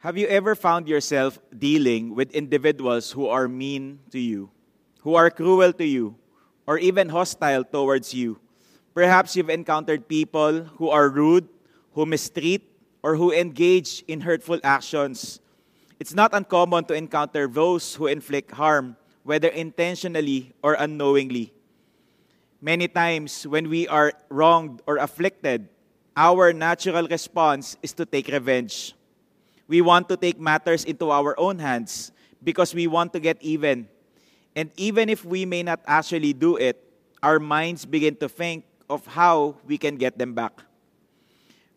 Have you ever found yourself dealing with individuals who are mean to you, who are cruel to you, or even hostile towards you? Perhaps you've encountered people who are rude, who mistreat, or who engage in hurtful actions. It's not uncommon to encounter those who inflict harm, whether intentionally or unknowingly. Many times, when we are wronged or afflicted, our natural response is to take revenge we want to take matters into our own hands because we want to get even. And even if we may not actually do it, our minds begin to think of how we can get them back.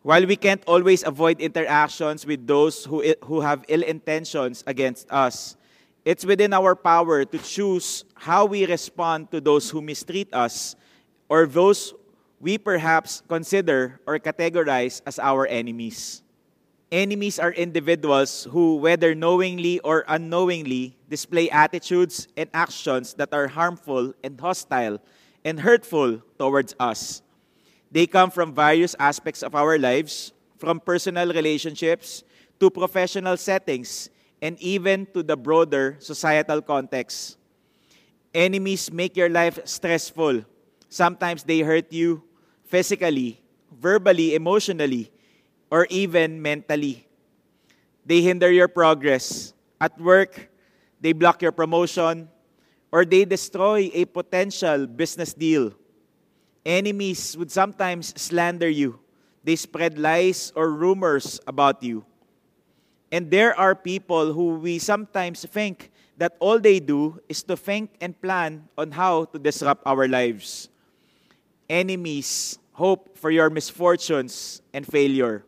While we can't always avoid interactions with those who, who have ill intentions against us, it's within our power to choose how we respond to those who mistreat us or those we perhaps consider or categorize as our enemies. Enemies are individuals who, whether knowingly or unknowingly, display attitudes and actions that are harmful and hostile and hurtful towards us. They come from various aspects of our lives, from personal relationships to professional settings, and even to the broader societal context. Enemies make your life stressful. Sometimes they hurt you physically, verbally, emotionally, or even mentally. They hinder your progress. At work, they block your promotion, or they destroy a potential business deal. Enemies would sometimes slander you. They spread lies or rumors about you. And there are people who we sometimes think that all they do is to think and plan on how to disrupt our lives. Enemies hope for your misfortunes and failure.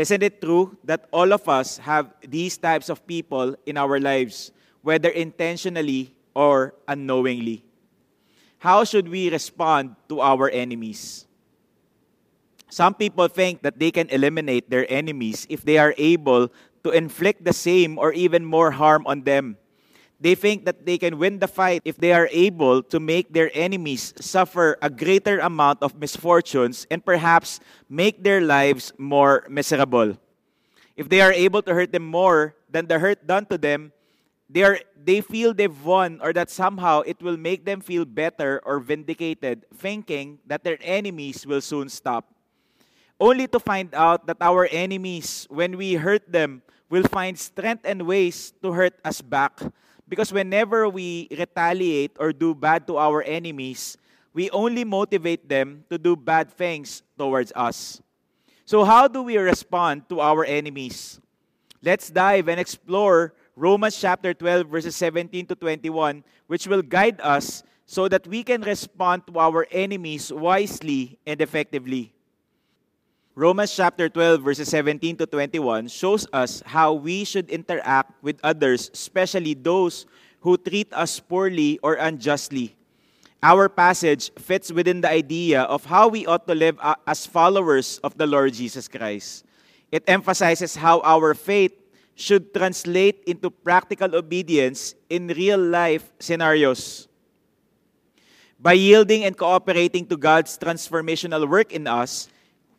Isn't it true that all of us have these types of people in our lives, whether intentionally or unknowingly? How should we respond to our enemies? Some people think that they can eliminate their enemies if they are able to inflict the same or even more harm on them. They think that they can win the fight if they are able to make their enemies suffer a greater amount of misfortunes and perhaps make their lives more miserable. If they are able to hurt them more than the hurt done to them, they, are, they feel they've won or that somehow it will make them feel better or vindicated, thinking that their enemies will soon stop. Only to find out that our enemies, when we hurt them, will find strength and ways to hurt us back because whenever we retaliate or do bad to our enemies, we only motivate them to do bad things towards us. So, how do we respond to our enemies? Let's dive and explore Romans chapter 12, verses 17 to 21, which will guide us so that we can respond to our enemies wisely and effectively. Romans chapter 12, verses 17 to 21 shows us how we should interact with others, especially those who treat us poorly or unjustly. Our passage fits within the idea of how we ought to live uh, as followers of the Lord Jesus Christ. It emphasizes how our faith should translate into practical obedience in real life scenarios. By yielding and cooperating to God's transformational work in us,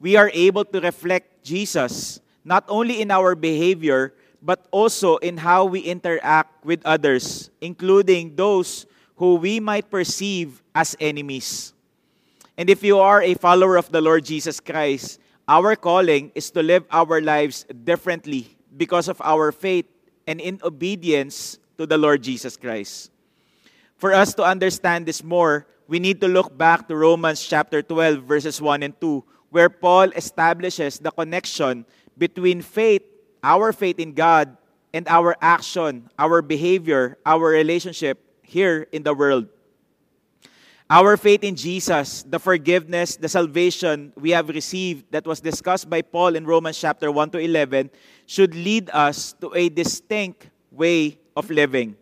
we are able to reflect Jesus not only in our behavior, but also in how we interact with others, including those who we might perceive as enemies. And if you are a follower of the Lord Jesus Christ, our calling is to live our lives differently because of our faith and in obedience to the Lord Jesus Christ. For us to understand this more, we need to look back to Romans chapter 12, verses 1 and 2, where Paul establishes the connection between faith, our faith in God, and our action, our behavior, our relationship here in the world. Our faith in Jesus, the forgiveness, the salvation we have received that was discussed by Paul in Romans chapter 1 to 11 should lead us to a distinct way of living.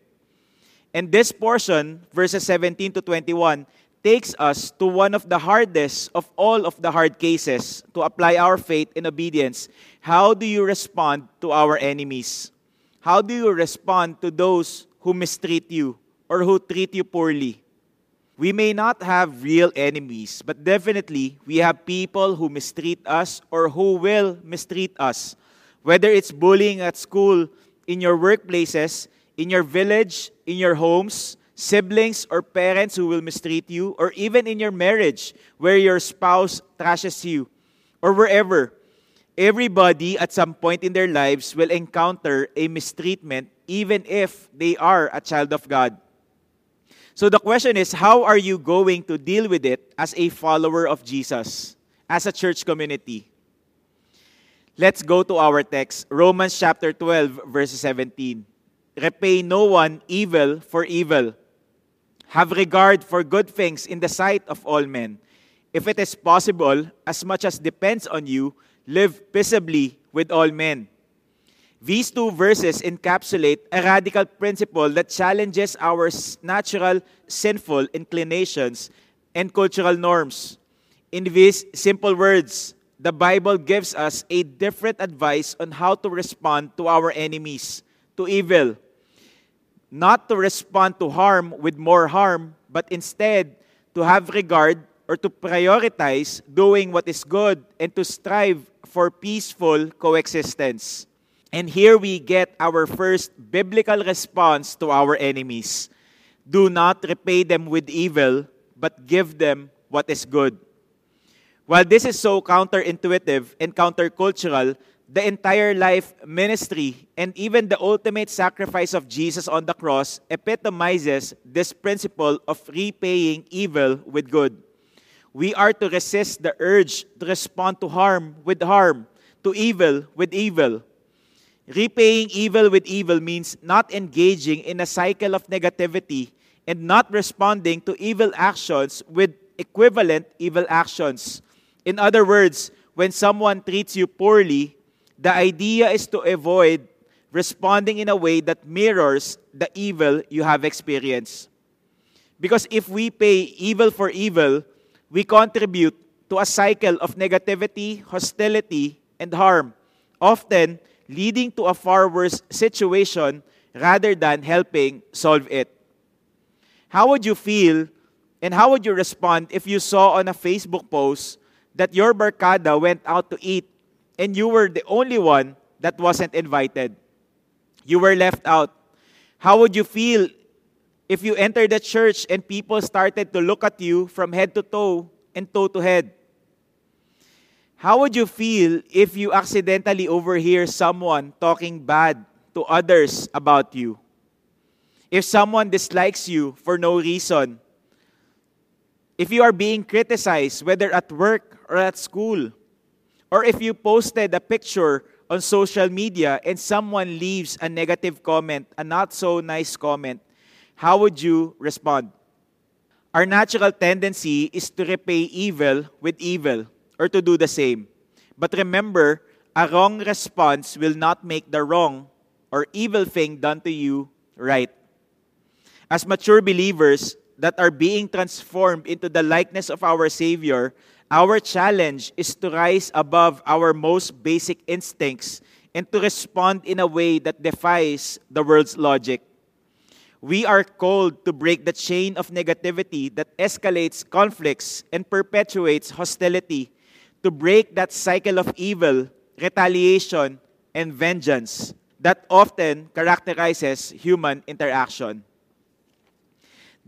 And this portion, verses 17 to 21, takes us to one of the hardest of all of the hard cases to apply our faith in obedience. How do you respond to our enemies? How do you respond to those who mistreat you or who treat you poorly? We may not have real enemies, but definitely we have people who mistreat us or who will mistreat us. Whether it's bullying at school, in your workplaces, in your village, in your homes, siblings or parents who will mistreat you, or even in your marriage where your spouse trashes you, or wherever. Everybody at some point in their lives will encounter a mistreatment, even if they are a child of God. So the question is how are you going to deal with it as a follower of Jesus, as a church community? Let's go to our text, Romans chapter 12, verse 17. Repay no one evil for evil. Have regard for good things in the sight of all men. If it is possible, as much as depends on you, live peaceably with all men. These two verses encapsulate a radical principle that challenges our natural sinful inclinations and cultural norms. In these simple words, the Bible gives us a different advice on how to respond to our enemies, to evil not to respond to harm with more harm, but instead to have regard or to prioritize doing what is good and to strive for peaceful coexistence. And here we get our first biblical response to our enemies do not repay them with evil, but give them what is good. While this is so counterintuitive and countercultural, the entire life ministry and even the ultimate sacrifice of Jesus on the cross epitomizes this principle of repaying evil with good. We are to resist the urge to respond to harm with harm, to evil with evil. Repaying evil with evil means not engaging in a cycle of negativity and not responding to evil actions with equivalent evil actions. In other words, when someone treats you poorly, the idea is to avoid responding in a way that mirrors the evil you have experienced. Because if we pay evil for evil, we contribute to a cycle of negativity, hostility, and harm, often leading to a far worse situation rather than helping solve it. How would you feel and how would you respond if you saw on a Facebook post that your barkada went out to eat and you were the only one that wasn't invited. You were left out. How would you feel if you entered the church and people started to look at you from head to toe and toe to head? How would you feel if you accidentally overhear someone talking bad to others about you? If someone dislikes you for no reason? If you are being criticized, whether at work or at school? Or if you posted a picture on social media and someone leaves a negative comment, a not so nice comment, how would you respond? Our natural tendency is to repay evil with evil or to do the same. But remember, a wrong response will not make the wrong or evil thing done to you right. As mature believers that are being transformed into the likeness of our Savior, our challenge is to rise above our most basic instincts and to respond in a way that defies the world's logic. We are called to break the chain of negativity that escalates conflicts and perpetuates hostility, to break that cycle of evil, retaliation, and vengeance that often characterizes human interaction.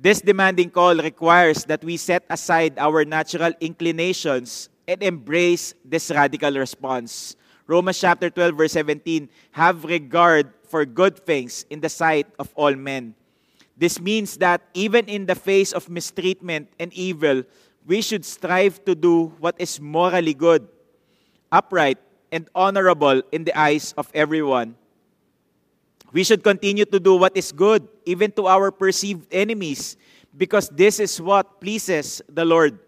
This demanding call requires that we set aside our natural inclinations and embrace this radical response. Romans chapter 12, verse 17 have regard for good things in the sight of all men. This means that even in the face of mistreatment and evil, we should strive to do what is morally good, upright, and honorable in the eyes of everyone. We should continue to do what is good, even to our perceived enemies, because this is what pleases the Lord.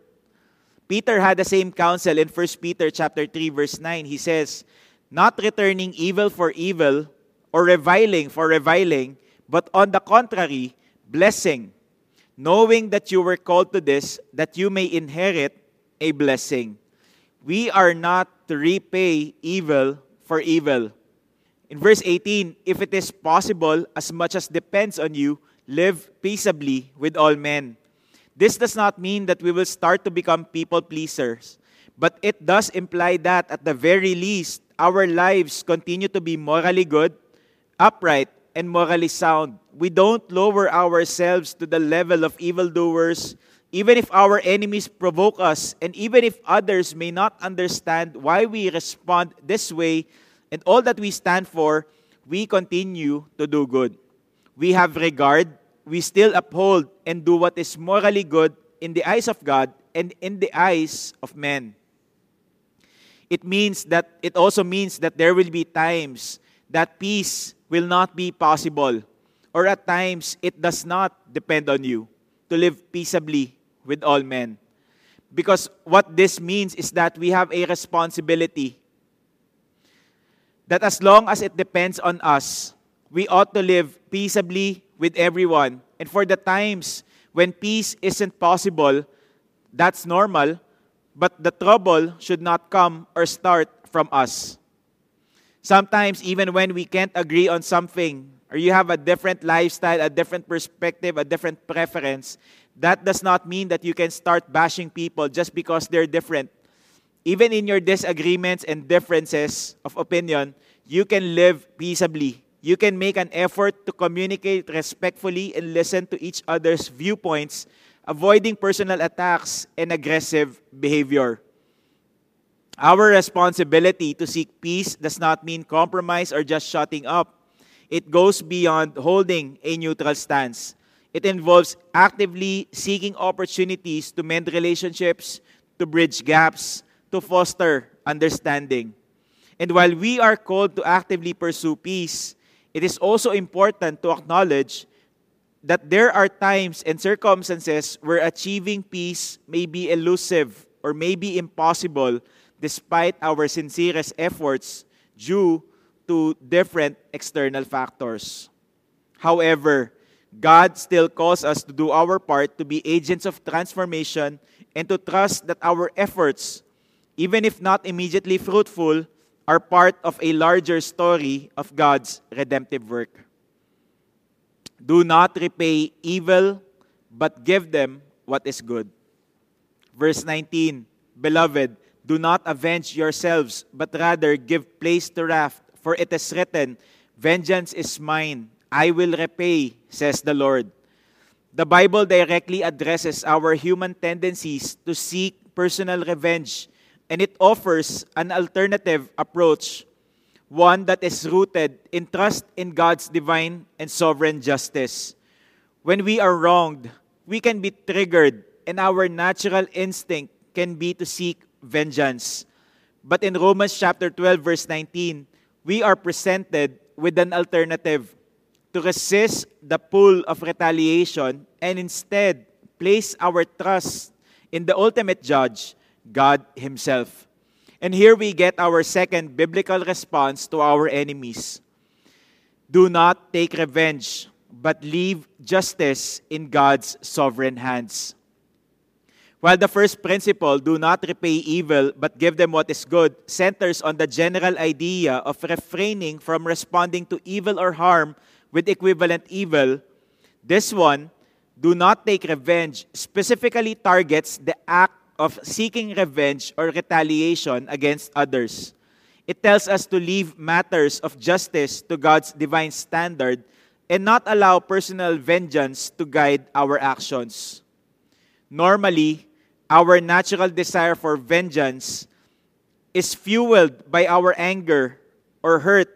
Peter had the same counsel in 1 Peter chapter 3 verse 9. He says, "Not returning evil for evil or reviling for reviling, but on the contrary, blessing, knowing that you were called to this that you may inherit a blessing." We are not to repay evil for evil in verse 18, if it is possible, as much as depends on you, live peaceably with all men. This does not mean that we will start to become people pleasers, but it does imply that, at the very least, our lives continue to be morally good, upright, and morally sound. We don't lower ourselves to the level of evildoers, even if our enemies provoke us, and even if others may not understand why we respond this way and all that we stand for, we continue to do good. We have regard, we still uphold and do what is morally good in the eyes of God and in the eyes of men. It means that it also means that there will be times that peace will not be possible or at times it does not depend on you to live peaceably with all men. Because what this means is that we have a responsibility that as long as it depends on us, we ought to live peaceably with everyone. And for the times when peace isn't possible, that's normal, but the trouble should not come or start from us. Sometimes, even when we can't agree on something, or you have a different lifestyle, a different perspective, a different preference, that does not mean that you can start bashing people just because they're different. Even in your disagreements and differences of opinion, you can live peaceably. You can make an effort to communicate respectfully and listen to each other's viewpoints, avoiding personal attacks and aggressive behavior. Our responsibility to seek peace does not mean compromise or just shutting up. It goes beyond holding a neutral stance. It involves actively seeking opportunities to mend relationships, to bridge gaps, to foster understanding. And while we are called to actively pursue peace, it is also important to acknowledge that there are times and circumstances where achieving peace may be elusive or may be impossible despite our sincerest efforts due to different external factors. However, God still calls us to do our part to be agents of transformation and to trust that our efforts, even if not immediately fruitful, are part of a larger story of God's redemptive work. Do not repay evil, but give them what is good. Verse 19 Beloved, do not avenge yourselves, but rather give place to wrath, for it is written, Vengeance is mine, I will repay, says the Lord. The Bible directly addresses our human tendencies to seek personal revenge, and it offers an alternative approach, one that is rooted in trust in God's divine and sovereign justice. When we are wronged, we can be triggered, and our natural instinct can be to seek vengeance. But in Romans chapter 12, verse 19, we are presented with an alternative to resist the pull of retaliation and instead place our trust in the ultimate judge, God Himself. And here we get our second biblical response to our enemies Do not take revenge, but leave justice in God's sovereign hands. While the first principle, do not repay evil, but give them what is good, centers on the general idea of refraining from responding to evil or harm with equivalent evil, this one, do not take revenge, specifically targets the act of seeking revenge or retaliation against others. It tells us to leave matters of justice to God's divine standard and not allow personal vengeance to guide our actions. Normally, our natural desire for vengeance is fueled by our anger or hurt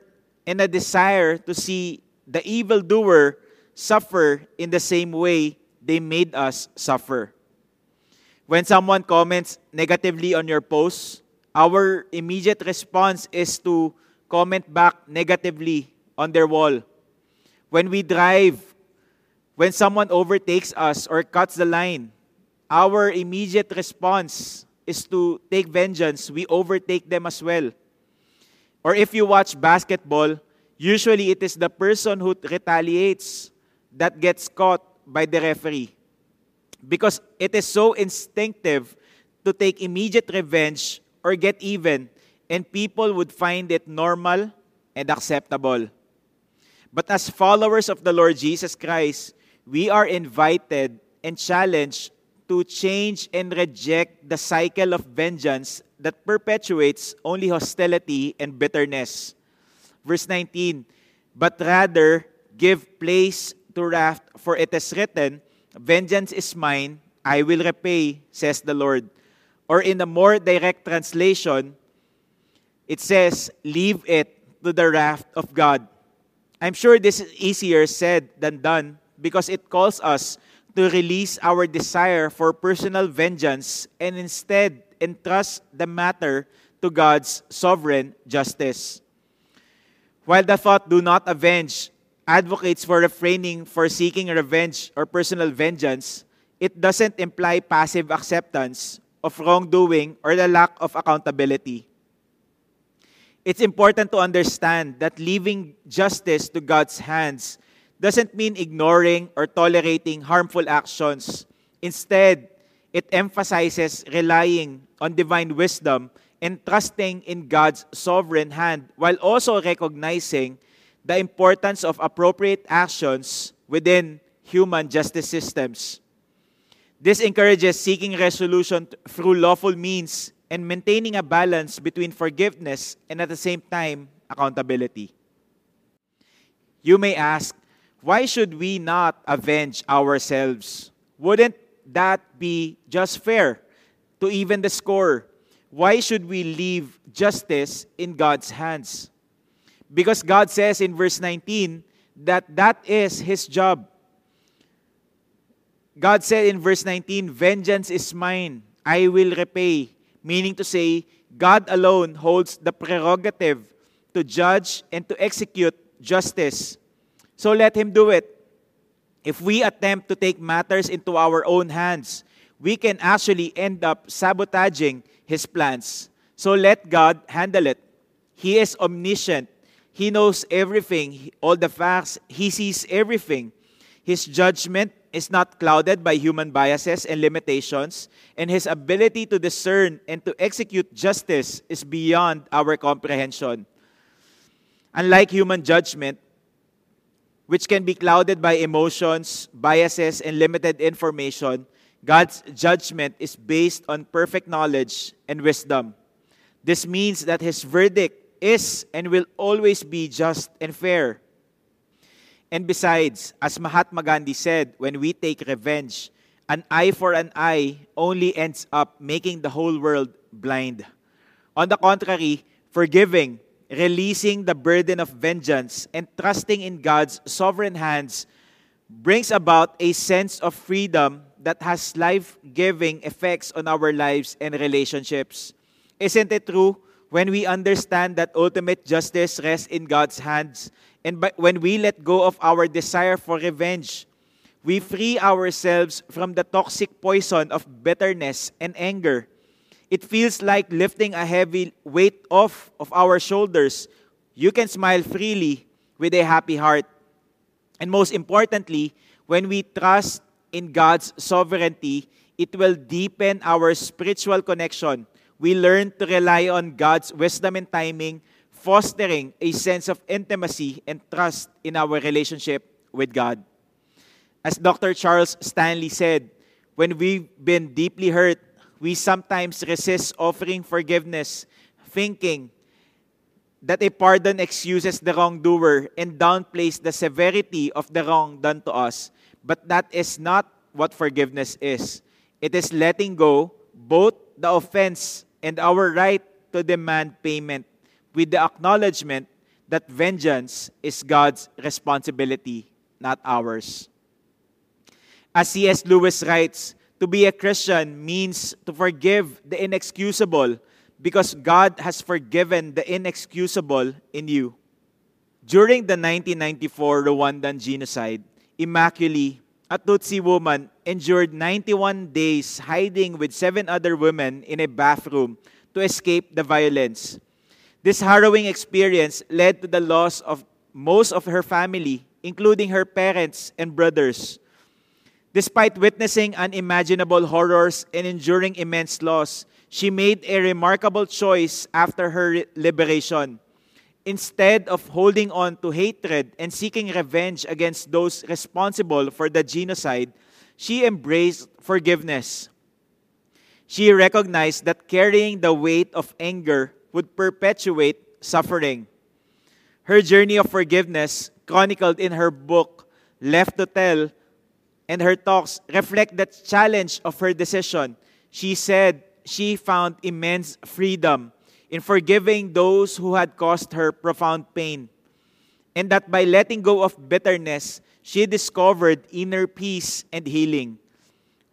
and a desire to see the evildoer suffer in the same way they made us suffer. When someone comments negatively on your post, our immediate response is to comment back negatively on their wall. When we drive, when someone overtakes us or cuts the line, our immediate response is to take vengeance. We overtake them as well. Or if you watch basketball, Usually, it is the person who retaliates that gets caught by the referee. Because it is so instinctive to take immediate revenge or get even, and people would find it normal and acceptable. But as followers of the Lord Jesus Christ, we are invited and challenged to change and reject the cycle of vengeance that perpetuates only hostility and bitterness. Verse 19, but rather give place to wrath, for it is written, Vengeance is mine, I will repay, says the Lord. Or in a more direct translation, it says, Leave it to the wrath of God. I'm sure this is easier said than done because it calls us to release our desire for personal vengeance and instead entrust the matter to God's sovereign justice. While the thought, do not avenge, advocates for refraining for seeking revenge or personal vengeance, it doesn't imply passive acceptance of wrongdoing or the lack of accountability. It's important to understand that leaving justice to God's hands doesn't mean ignoring or tolerating harmful actions. Instead, it emphasizes relying on divine wisdom and trusting in God's sovereign hand while also recognizing the importance of appropriate actions within human justice systems. This encourages seeking resolution through lawful means and maintaining a balance between forgiveness and at the same time accountability. You may ask, why should we not avenge ourselves? Wouldn't that be just fair to even the score? Why should we leave justice in God's hands? Because God says in verse 19 that that is His job. God said in verse 19, Vengeance is mine, I will repay. Meaning to say, God alone holds the prerogative to judge and to execute justice. So let Him do it. If we attempt to take matters into our own hands, we can actually end up sabotaging His plans. So let God handle it. He is omniscient. He knows everything, all the facts. He sees everything. His judgment is not clouded by human biases and limitations, and his ability to discern and to execute justice is beyond our comprehension. Unlike human judgment, which can be clouded by emotions, biases, and limited information, God's judgment is based on perfect knowledge and wisdom. This means that his verdict is and will always be just and fair. And besides, as Mahatma Gandhi said, when we take revenge, an eye for an eye only ends up making the whole world blind. On the contrary, forgiving, releasing the burden of vengeance, and trusting in God's sovereign hands brings about a sense of freedom that has life giving effects on our lives and relationships. Isn't it true? When we understand that ultimate justice rests in God's hands, and when we let go of our desire for revenge, we free ourselves from the toxic poison of bitterness and anger. It feels like lifting a heavy weight off of our shoulders. You can smile freely with a happy heart. And most importantly, when we trust in God's sovereignty, it will deepen our spiritual connection. We learn to rely on God's wisdom and timing fostering a sense of intimacy and trust in our relationship with God. As Dr. Charles Stanley said, when we've been deeply hurt, we sometimes resist offering forgiveness, thinking that a pardon excuses the wrongdoer and downplays the severity of the wrong done to us. But that is not what forgiveness is. It is letting go both the offense and our right to demand payment with the acknowledgement that vengeance is God's responsibility, not ours. As C.S. Lewis writes, to be a Christian means to forgive the inexcusable because God has forgiven the inexcusable in you. During the 1994 Rwandan genocide, Immaculée, a Tutsi woman, endured 91 days hiding with seven other women in a bathroom to escape the violence. This harrowing experience led to the loss of most of her family, including her parents and brothers. Despite witnessing unimaginable horrors and enduring immense loss, she made a remarkable choice after her liberation. Instead of holding on to hatred and seeking revenge against those responsible for the genocide, she embraced forgiveness. She recognized that carrying the weight of anger would perpetuate suffering. Her journey of forgiveness, chronicled in her book, Left to Tell, and her talks reflect the challenge of her decision. She said she found immense freedom in forgiving those who had caused her profound pain, and that by letting go of bitterness, she discovered inner peace and healing.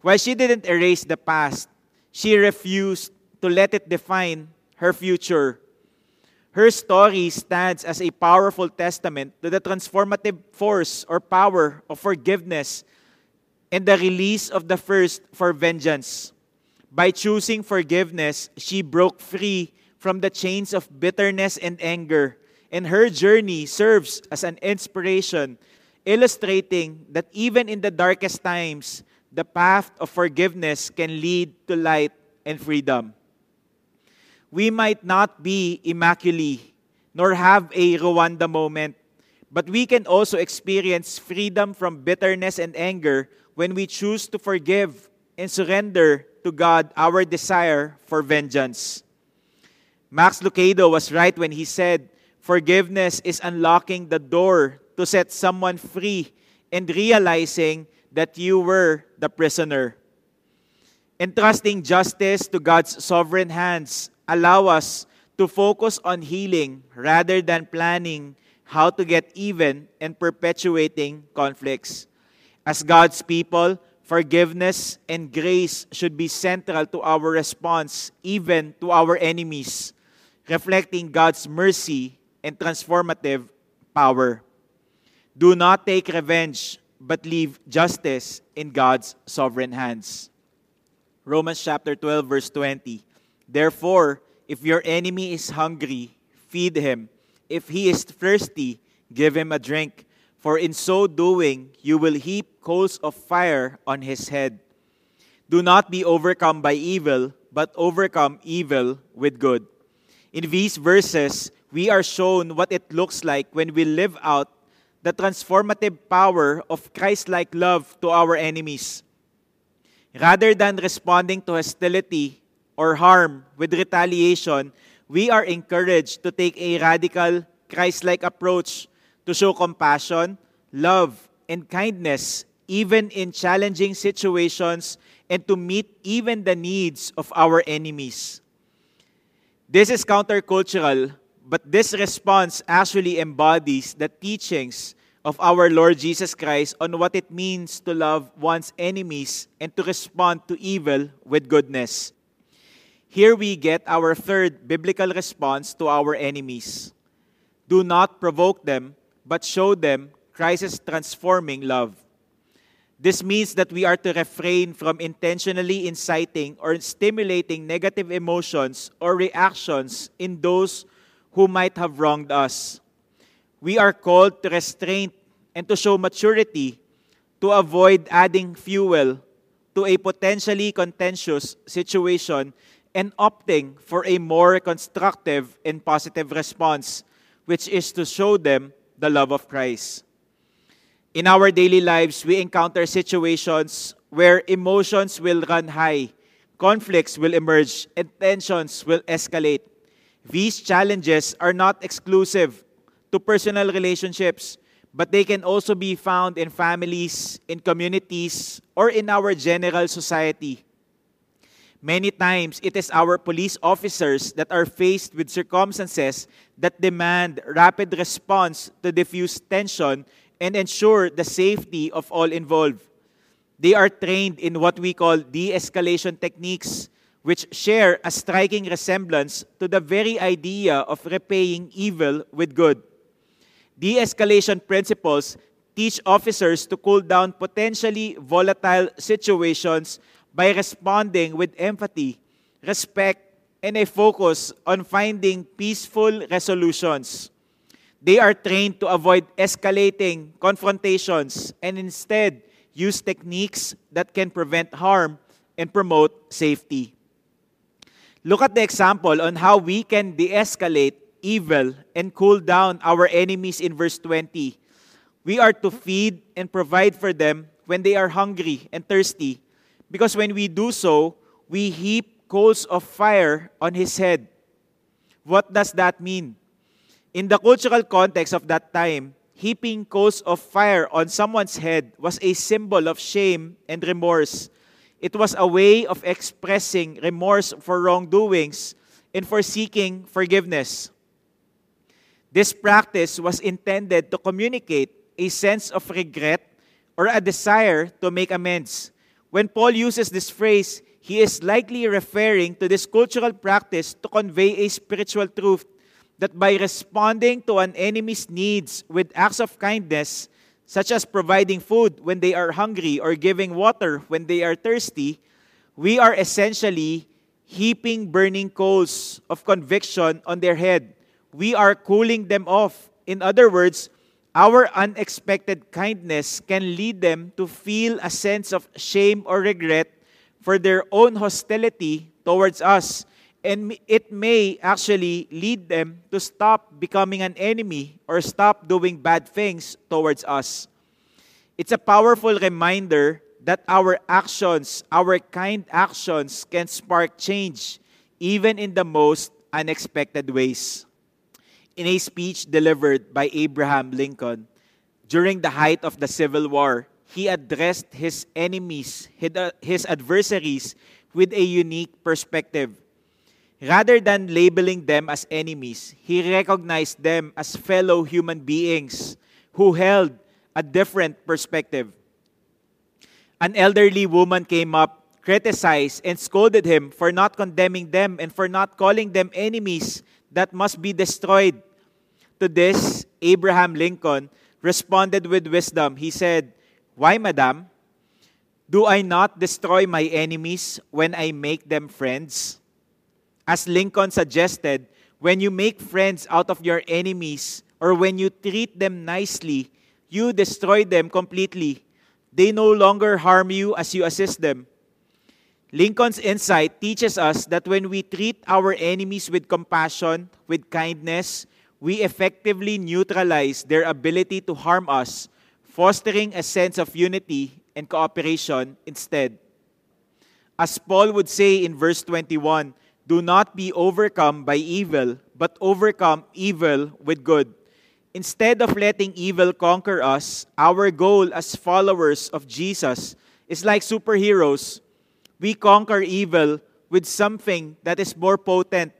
While she didn't erase the past, she refused to let it define her future. Her story stands as a powerful testament to the transformative force or power of forgiveness and the release of the first for vengeance. By choosing forgiveness, she broke free from the chains of bitterness and anger, and her journey serves as an inspiration, illustrating that even in the darkest times, the path of forgiveness can lead to light and freedom. We might not be immaculate nor have a Rwanda moment, but we can also experience freedom from bitterness and anger when we choose to forgive and surrender to God our desire for vengeance. Max Lucado was right when he said, Forgiveness is unlocking the door to set someone free and realizing that you were the prisoner. Entrusting justice to God's sovereign hands allow us to focus on healing rather than planning how to get even and perpetuating conflicts. As God's people, forgiveness and grace should be central to our response, even to our enemies, reflecting God's mercy and transformative power. Do not take revenge, but leave justice in God's sovereign hands. Romans chapter 12, verse 20. Therefore, if your enemy is hungry, feed him. If he is thirsty, give him a drink. For in so doing, you will heap coals of fire on his head. Do not be overcome by evil, but overcome evil with good. In these verses, we are shown what it looks like when we live out the transformative power of Christ like love to our enemies. Rather than responding to hostility or harm with retaliation, we are encouraged to take a radical Christ like approach to show compassion, love, and kindness even in challenging situations and to meet even the needs of our enemies. This is countercultural, but this response actually embodies the teachings of our Lord Jesus Christ on what it means to love one's enemies and to respond to evil with goodness. Here we get our third biblical response to our enemies. Do not provoke them, but show them Christ's transforming love. This means that we are to refrain from intentionally inciting or stimulating negative emotions or reactions in those who might have wronged us. We are called to restraint and to show maturity to avoid adding fuel to a potentially contentious situation and opting for a more constructive and positive response, which is to show them the love of Christ. In our daily lives, we encounter situations where emotions will run high, conflicts will emerge, and tensions will escalate. These challenges are not exclusive to personal relationships, but they can also be found in families, in communities, or in our general society. Many times, it is our police officers that are faced with circumstances that demand rapid response to diffuse tension and ensure the safety of all involved. They are trained in what we call de escalation techniques, which share a striking resemblance to the very idea of repaying evil with good. De escalation principles teach officers to cool down potentially volatile situations by responding with empathy, respect, and a focus on finding peaceful resolutions. They are trained to avoid escalating confrontations and instead use techniques that can prevent harm and promote safety. Look at the example on how we can de escalate evil and cool down our enemies in verse 20. We are to feed and provide for them when they are hungry and thirsty because when we do so, we heap coals of fire on his head. What does that mean? In the cultural context of that time, heaping coals of fire on someone's head was a symbol of shame and remorse. It was a way of expressing remorse for wrongdoings and for seeking forgiveness. This practice was intended to communicate a sense of regret or a desire to make amends. When Paul uses this phrase, he is likely referring to this cultural practice to convey a spiritual truth that by responding to an enemy's needs with acts of kindness, such as providing food when they are hungry or giving water when they are thirsty, we are essentially heaping burning coals of conviction on their head we are cooling them off. In other words, our unexpected kindness can lead them to feel a sense of shame or regret for their own hostility towards us. And it may actually lead them to stop becoming an enemy or stop doing bad things towards us. It's a powerful reminder that our actions, our kind actions, can spark change even in the most unexpected ways in a speech delivered by Abraham Lincoln during the height of the Civil War, he addressed his enemies, his uh, adversaries, with a unique perspective. Rather than labeling them as enemies, he recognized them as fellow human beings who held a different perspective. An elderly woman came up, criticized, and scolded him for not condemning them and for not calling them enemies that must be destroyed. To this, Abraham Lincoln responded with wisdom. He said, Why, madam? Do I not destroy my enemies when I make them friends? As Lincoln suggested, when you make friends out of your enemies or when you treat them nicely, you destroy them completely. They no longer harm you as you assist them. Lincoln's insight teaches us that when we treat our enemies with compassion, with kindness, we effectively neutralize their ability to harm us, fostering a sense of unity and cooperation instead. As Paul would say in verse 21, do not be overcome by evil, but overcome evil with good. Instead of letting evil conquer us, our goal as followers of Jesus is like superheroes. We conquer evil with something that is more potent.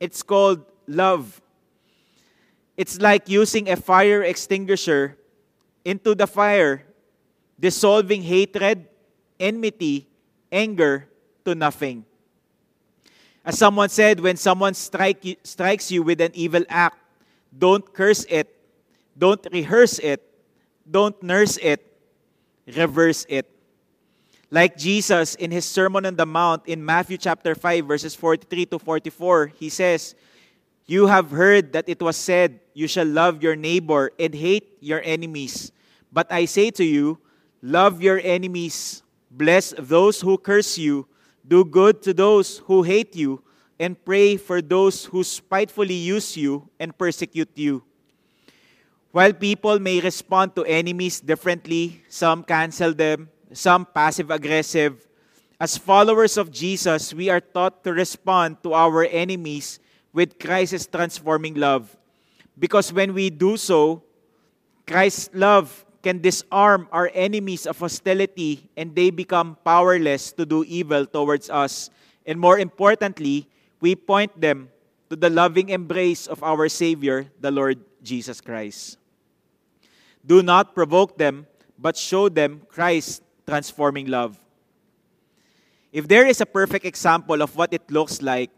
It's called love. It's like using a fire extinguisher into the fire, dissolving hatred, enmity, anger to nothing. As someone said, when someone strike you, strikes you with an evil act, don't curse it, don't rehearse it, don't nurse it, reverse it. Like Jesus in his Sermon on the Mount in Matthew chapter 5, verses 43 to 44, he says, You have heard that it was said, You shall love your neighbor and hate your enemies. But I say to you, Love your enemies, bless those who curse you, do good to those who hate you, and pray for those who spitefully use you and persecute you. While people may respond to enemies differently, some cancel them, some passive aggressive, as followers of Jesus, we are taught to respond to our enemies with Christ's transforming love. Because when we do so, Christ's love can disarm our enemies of hostility and they become powerless to do evil towards us. And more importantly, we point them to the loving embrace of our Savior, the Lord Jesus Christ. Do not provoke them, but show them Christ's transforming love. If there is a perfect example of what it looks like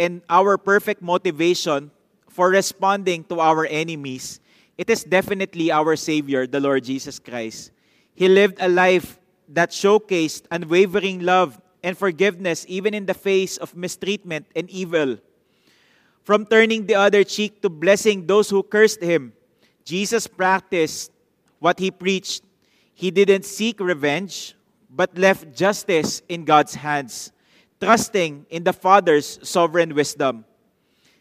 and our perfect motivation for responding to our enemies, it is definitely our Savior, the Lord Jesus Christ. He lived a life that showcased unwavering love and forgiveness even in the face of mistreatment and evil. From turning the other cheek to blessing those who cursed him, Jesus practiced what he preached. He didn't seek revenge, but left justice in God's hands trusting in the Father's sovereign wisdom.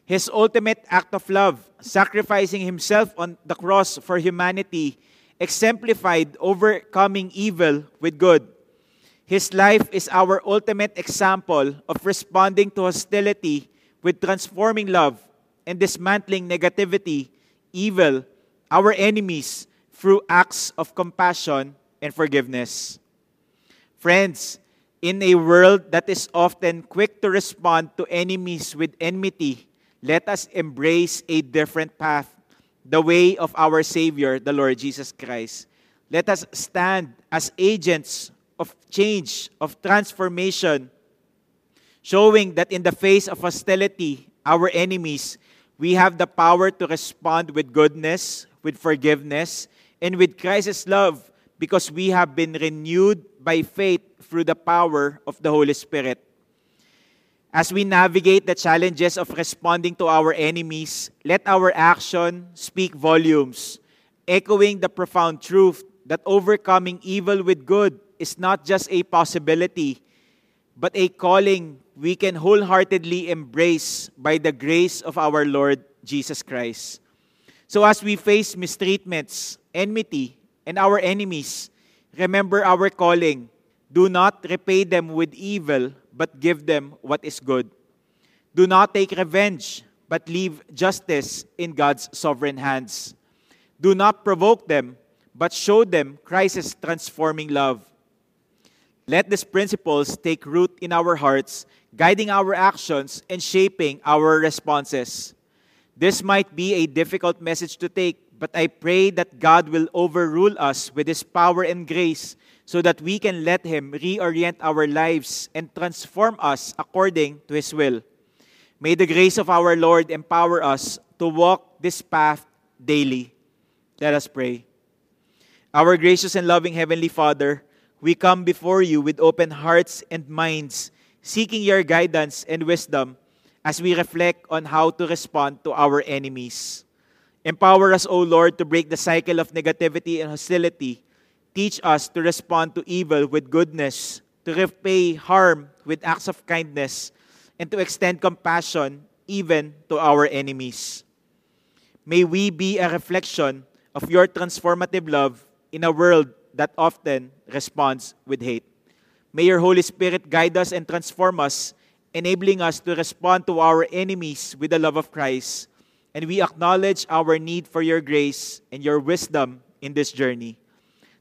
His ultimate act of love, sacrificing himself on the cross for humanity, exemplified overcoming evil with good. His life is our ultimate example of responding to hostility with transforming love and dismantling negativity, evil, our enemies through acts of compassion and forgiveness. Friends, in a world that is often quick to respond to enemies with enmity, let us embrace a different path, the way of our Savior, the Lord Jesus Christ. Let us stand as agents of change, of transformation, showing that in the face of hostility, our enemies, we have the power to respond with goodness, with forgiveness, and with Christ's love because we have been renewed by faith through the power of the Holy Spirit. As we navigate the challenges of responding to our enemies, let our action speak volumes, echoing the profound truth that overcoming evil with good is not just a possibility, but a calling we can wholeheartedly embrace by the grace of our Lord Jesus Christ. So, as we face mistreatments, enmity, and our enemies, remember our calling. Do not repay them with evil, but give them what is good. Do not take revenge, but leave justice in God's sovereign hands. Do not provoke them, but show them Christ's transforming love. Let these principles take root in our hearts, guiding our actions and shaping our responses. This might be a difficult message to take, but I pray that God will overrule us with His power and grace so that we can let Him reorient our lives and transform us according to His will. May the grace of our Lord empower us to walk this path daily. Let us pray. Our gracious and loving Heavenly Father, we come before you with open hearts and minds, seeking your guidance and wisdom as we reflect on how to respond to our enemies. Empower us, O Lord, to break the cycle of negativity and hostility. Teach us to respond to evil with goodness, to repay harm with acts of kindness, and to extend compassion even to our enemies. May we be a reflection of your transformative love in a world that often responds with hate. May your Holy Spirit guide us and transform us, enabling us to respond to our enemies with the love of Christ. And we acknowledge our need for your grace and your wisdom in this journey.